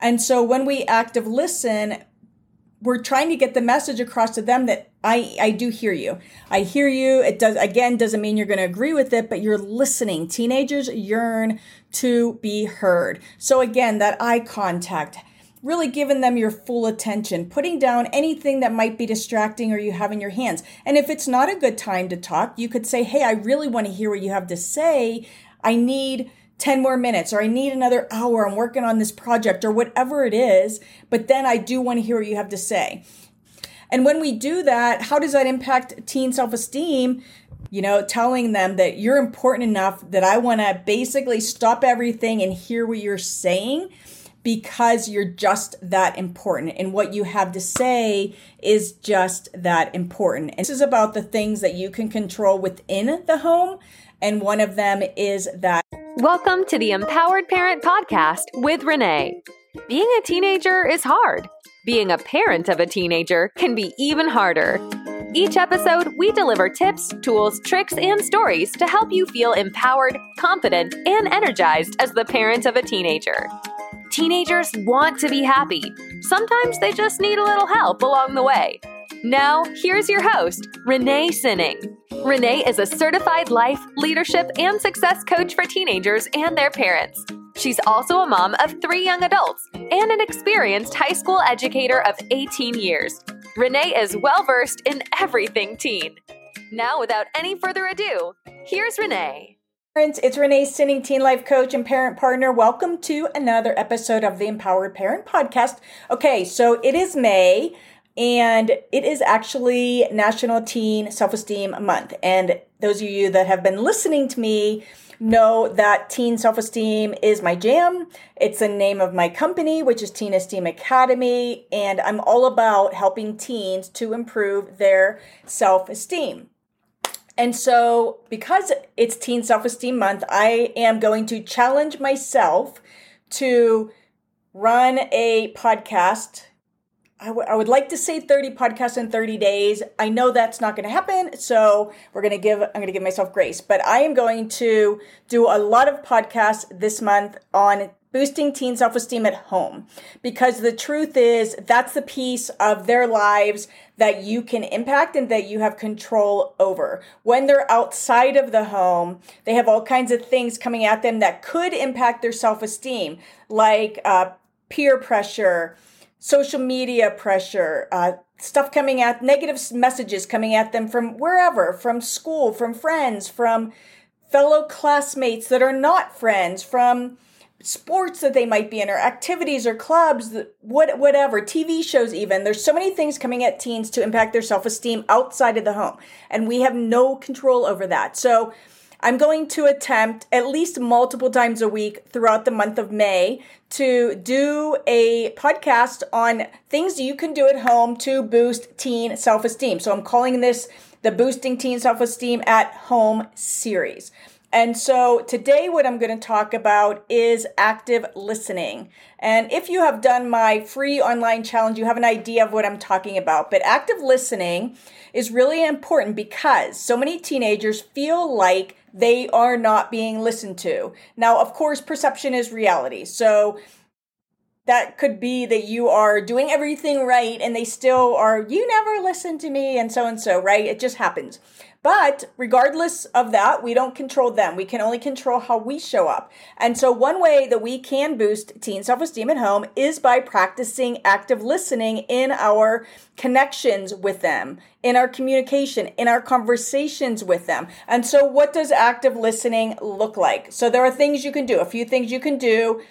And so when we active listen, we're trying to get the message across to them that I, I do hear you. I hear you. It does, again, doesn't mean you're going to agree with it, but you're listening. Teenagers yearn to be heard. So again, that eye contact, really giving them your full attention, putting down anything that might be distracting or you have in your hands. And if it's not a good time to talk, you could say, Hey, I really want to hear what you have to say. I need 10 more minutes or I need another hour. I'm working on this project or whatever it is. But then I do want to hear what you have to say. And when we do that, how does that impact teen self esteem? You know, telling them that you're important enough that I want to basically stop everything and hear what you're saying because you're just that important and what you have to say is just that important. And this is about the things that you can control within the home. And one of them is that. Welcome to the Empowered Parent Podcast with Renee. Being a teenager is hard. Being a parent of a teenager can be even harder. Each episode, we deliver tips, tools, tricks, and stories to help you feel empowered, confident, and energized as the parent of a teenager. Teenagers want to be happy. Sometimes they just need a little help along the way. Now, here's your host, Renee Sinning. Renee is a certified life, leadership, and success coach for teenagers and their parents. She's also a mom of three young adults and an experienced high school educator of 18 years. Renee is well versed in everything teen. Now, without any further ado, here's Renee. Parents, It's Renee Sinning, teen life coach and parent partner. Welcome to another episode of the Empowered Parent Podcast. Okay, so it is May and it is actually National Teen Self Esteem Month. And those of you that have been listening to me know that teen self esteem is my jam. It's the name of my company, which is Teen Esteem Academy. And I'm all about helping teens to improve their self esteem. And so, because it's Teen Self Esteem Month, I am going to challenge myself to run a podcast. I, w- I would like to say 30 podcasts in 30 days. I know that's not going to happen, so we're going to give I'm going to give myself grace, but I am going to do a lot of podcasts this month on boosting teen self esteem at home. Because the truth is, that's the piece of their lives that you can impact and that you have control over. When they're outside of the home, they have all kinds of things coming at them that could impact their self esteem, like uh, peer pressure, social media pressure, uh, stuff coming at negative messages coming at them from wherever, from school, from friends, from fellow classmates that are not friends, from sports that they might be in or activities or clubs what whatever TV shows even. There's so many things coming at teens to impact their self-esteem outside of the home and we have no control over that. So I'm going to attempt at least multiple times a week throughout the month of May to do a podcast on things you can do at home to boost teen self-esteem so I'm calling this the boosting teen self-esteem at home series and so today, what I'm going to talk about is active listening. And if you have done my free online challenge, you have an idea of what I'm talking about. But active listening is really important because so many teenagers feel like they are not being listened to. Now, of course, perception is reality. So that could be that you are doing everything right and they still are, you never listen to me, and so and so, right? It just happens. But regardless of that, we don't control them. We can only control how we show up. And so, one way that we can boost teen self esteem at home is by practicing active listening in our connections with them, in our communication, in our conversations with them. And so, what does active listening look like? So, there are things you can do, a few things you can do.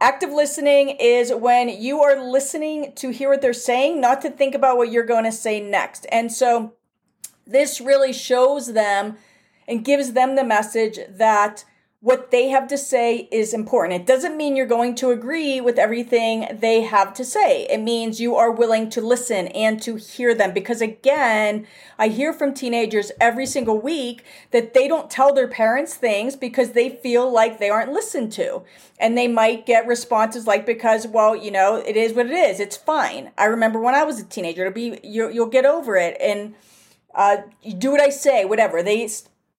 Active listening is when you are listening to hear what they're saying, not to think about what you're going to say next. And so, this really shows them and gives them the message that what they have to say is important. It doesn't mean you're going to agree with everything they have to say. It means you are willing to listen and to hear them. Because again, I hear from teenagers every single week that they don't tell their parents things because they feel like they aren't listened to. And they might get responses like, because, well, you know, it is what it is. It's fine. I remember when I was a teenager, it'll be, you, you'll get over it. And, uh, do what I say, whatever. They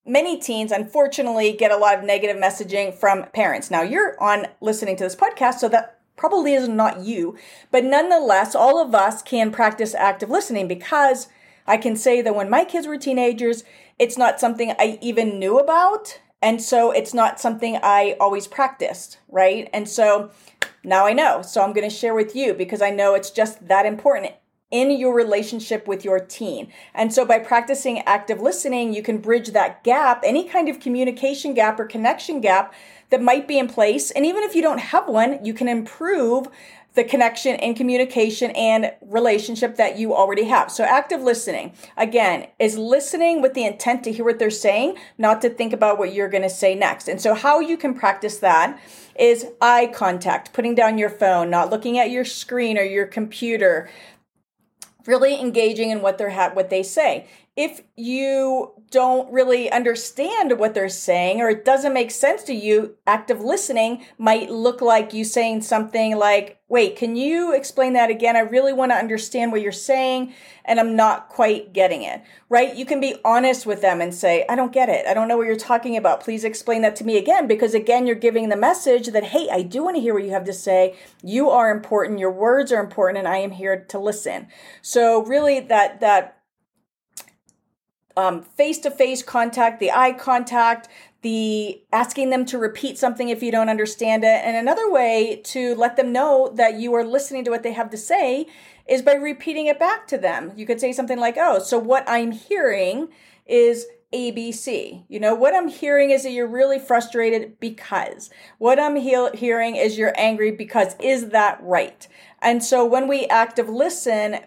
many teens unfortunately get a lot of negative messaging from parents. Now you're on listening to this podcast, so that probably is not you. But nonetheless, all of us can practice active listening because I can say that when my kids were teenagers, it's not something I even knew about. And so it's not something I always practiced, right? And so now I know. So I'm going to share with you because I know it's just that important in your relationship with your teen. And so by practicing active listening, you can bridge that gap, any kind of communication gap or connection gap that might be in place. And even if you don't have one, you can improve the connection and communication and relationship that you already have. So active listening, again, is listening with the intent to hear what they're saying, not to think about what you're going to say next. And so how you can practice that is eye contact, putting down your phone, not looking at your screen or your computer, really engaging in what they're ha- what they say if you don't really understand what they're saying or it doesn't make sense to you, active listening might look like you saying something like, Wait, can you explain that again? I really want to understand what you're saying and I'm not quite getting it, right? You can be honest with them and say, I don't get it. I don't know what you're talking about. Please explain that to me again because, again, you're giving the message that, hey, I do want to hear what you have to say. You are important. Your words are important and I am here to listen. So, really, that, that, face to face contact, the eye contact, the asking them to repeat something if you don't understand it. And another way to let them know that you are listening to what they have to say is by repeating it back to them. You could say something like, Oh, so what I'm hearing is ABC. You know, what I'm hearing is that you're really frustrated because. What I'm he- hearing is you're angry because. Is that right? And so when we active listen,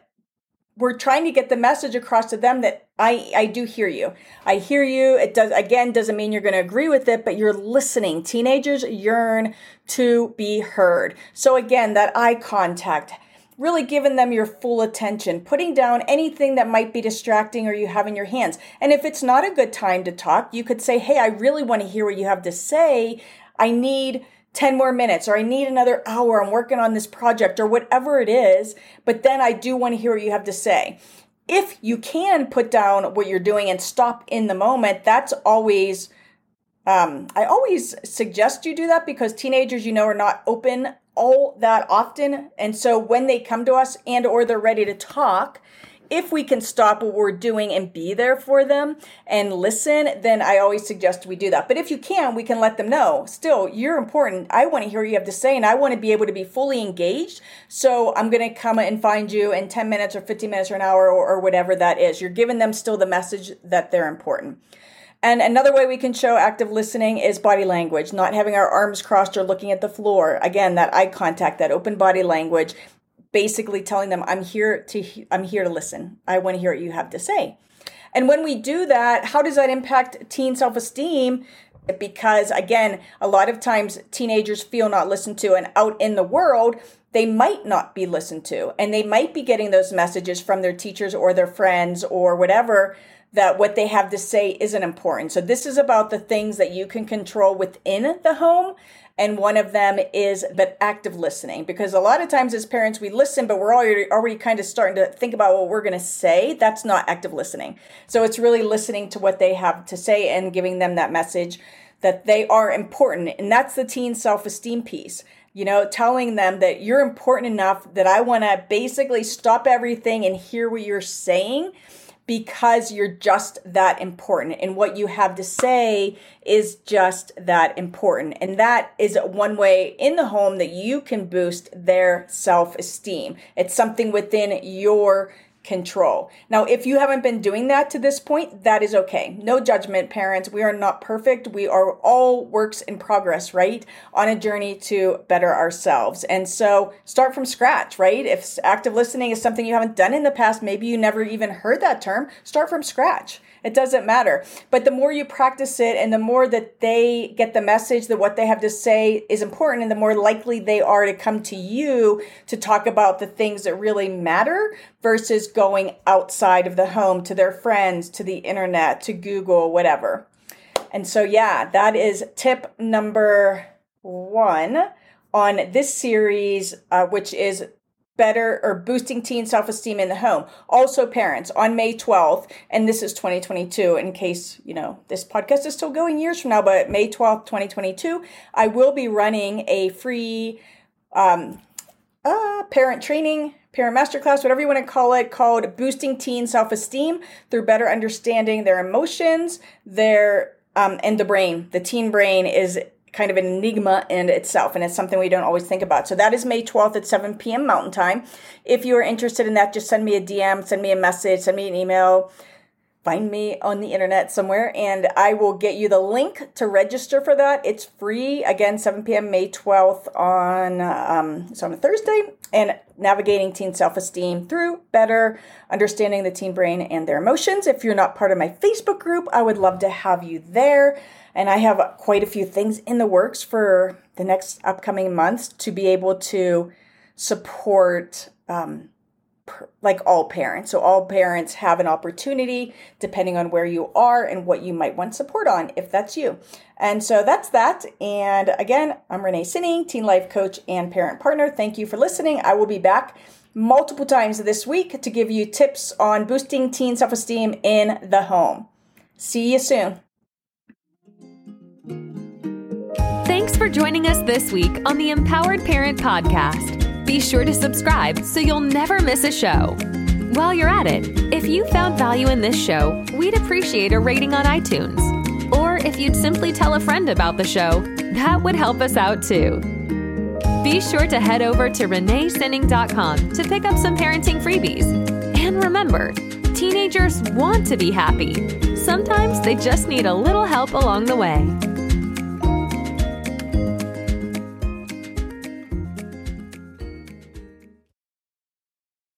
we're trying to get the message across to them that I, I do hear you. I hear you. It does, again, doesn't mean you're going to agree with it, but you're listening. Teenagers yearn to be heard. So again, that eye contact, really giving them your full attention, putting down anything that might be distracting or you have in your hands. And if it's not a good time to talk, you could say, Hey, I really want to hear what you have to say. I need 10 more minutes or I need another hour. I'm working on this project or whatever it is. But then I do want to hear what you have to say. If you can put down what you're doing and stop in the moment, that's always, um, I always suggest you do that because teenagers, you know, are not open all that often. And so when they come to us and or they're ready to talk, if we can stop what we're doing and be there for them and listen, then I always suggest we do that. But if you can, we can let them know. Still, you're important. I want to hear what you have to say and I want to be able to be fully engaged. So I'm going to come and find you in 10 minutes or 15 minutes or an hour or, or whatever that is. You're giving them still the message that they're important. And another way we can show active listening is body language, not having our arms crossed or looking at the floor. Again, that eye contact, that open body language basically telling them i'm here to i'm here to listen. I want to hear what you have to say. And when we do that how does that impact teen self-esteem? Because again a lot of times teenagers feel not listened to and out in the world they might not be listened to and they might be getting those messages from their teachers or their friends or whatever that what they have to say isn't important. So this is about the things that you can control within the home and one of them is but active listening. Because a lot of times as parents we listen but we're already already kind of starting to think about what we're going to say. That's not active listening. So it's really listening to what they have to say and giving them that message that they are important. And that's the teen self-esteem piece. You know telling them that you're important enough that i want to basically stop everything and hear what you're saying because you're just that important. And what you have to say is just that important. And that is one way in the home that you can boost their self-esteem. It's something within your control. Now, if you haven't been doing that to this point, that is okay. No judgment, parents. We are not perfect. We are all works in progress, right? On a journey to better ourselves. And so start from scratch, right? If active listening is something you haven't done in the past, maybe you never even heard that term, start from scratch. It doesn't matter. But the more you practice it and the more that they get the message that what they have to say is important and the more likely they are to come to you to talk about the things that really matter versus going outside of the home to their friends, to the internet, to Google, whatever. And so, yeah, that is tip number one on this series, uh, which is better or boosting teen self-esteem in the home. Also parents on May 12th, and this is 2022 in case, you know, this podcast is still going years from now, but May 12th, 2022, I will be running a free um, uh, parent training, parent masterclass, whatever you want to call it, called Boosting Teen Self Esteem through better understanding their emotions, their um, and the brain. The teen brain is kind of an enigma in itself, and it's something we don't always think about. So that is May 12th at 7 p.m. Mountain Time. If you are interested in that, just send me a DM, send me a message, send me an email find me on the internet somewhere and I will get you the link to register for that. It's free. Again, 7 p.m. May 12th on um, it's on a Thursday. And navigating teen self-esteem through better understanding the teen brain and their emotions. If you're not part of my Facebook group, I would love to have you there. And I have quite a few things in the works for the next upcoming months to be able to support um, like all parents. So all parents have an opportunity depending on where you are and what you might want support on if that's you. And so that's that. And again, I'm Renee Sinning, teen life coach and parent partner. Thank you for listening. I will be back multiple times this week to give you tips on boosting teen self-esteem in the home. See you soon. For joining us this week on the Empowered Parent Podcast. Be sure to subscribe so you'll never miss a show. While you're at it, if you found value in this show, we'd appreciate a rating on iTunes. Or if you'd simply tell a friend about the show, that would help us out too. Be sure to head over to reneesinning.com to pick up some parenting freebies. And remember, teenagers want to be happy. Sometimes they just need a little help along the way.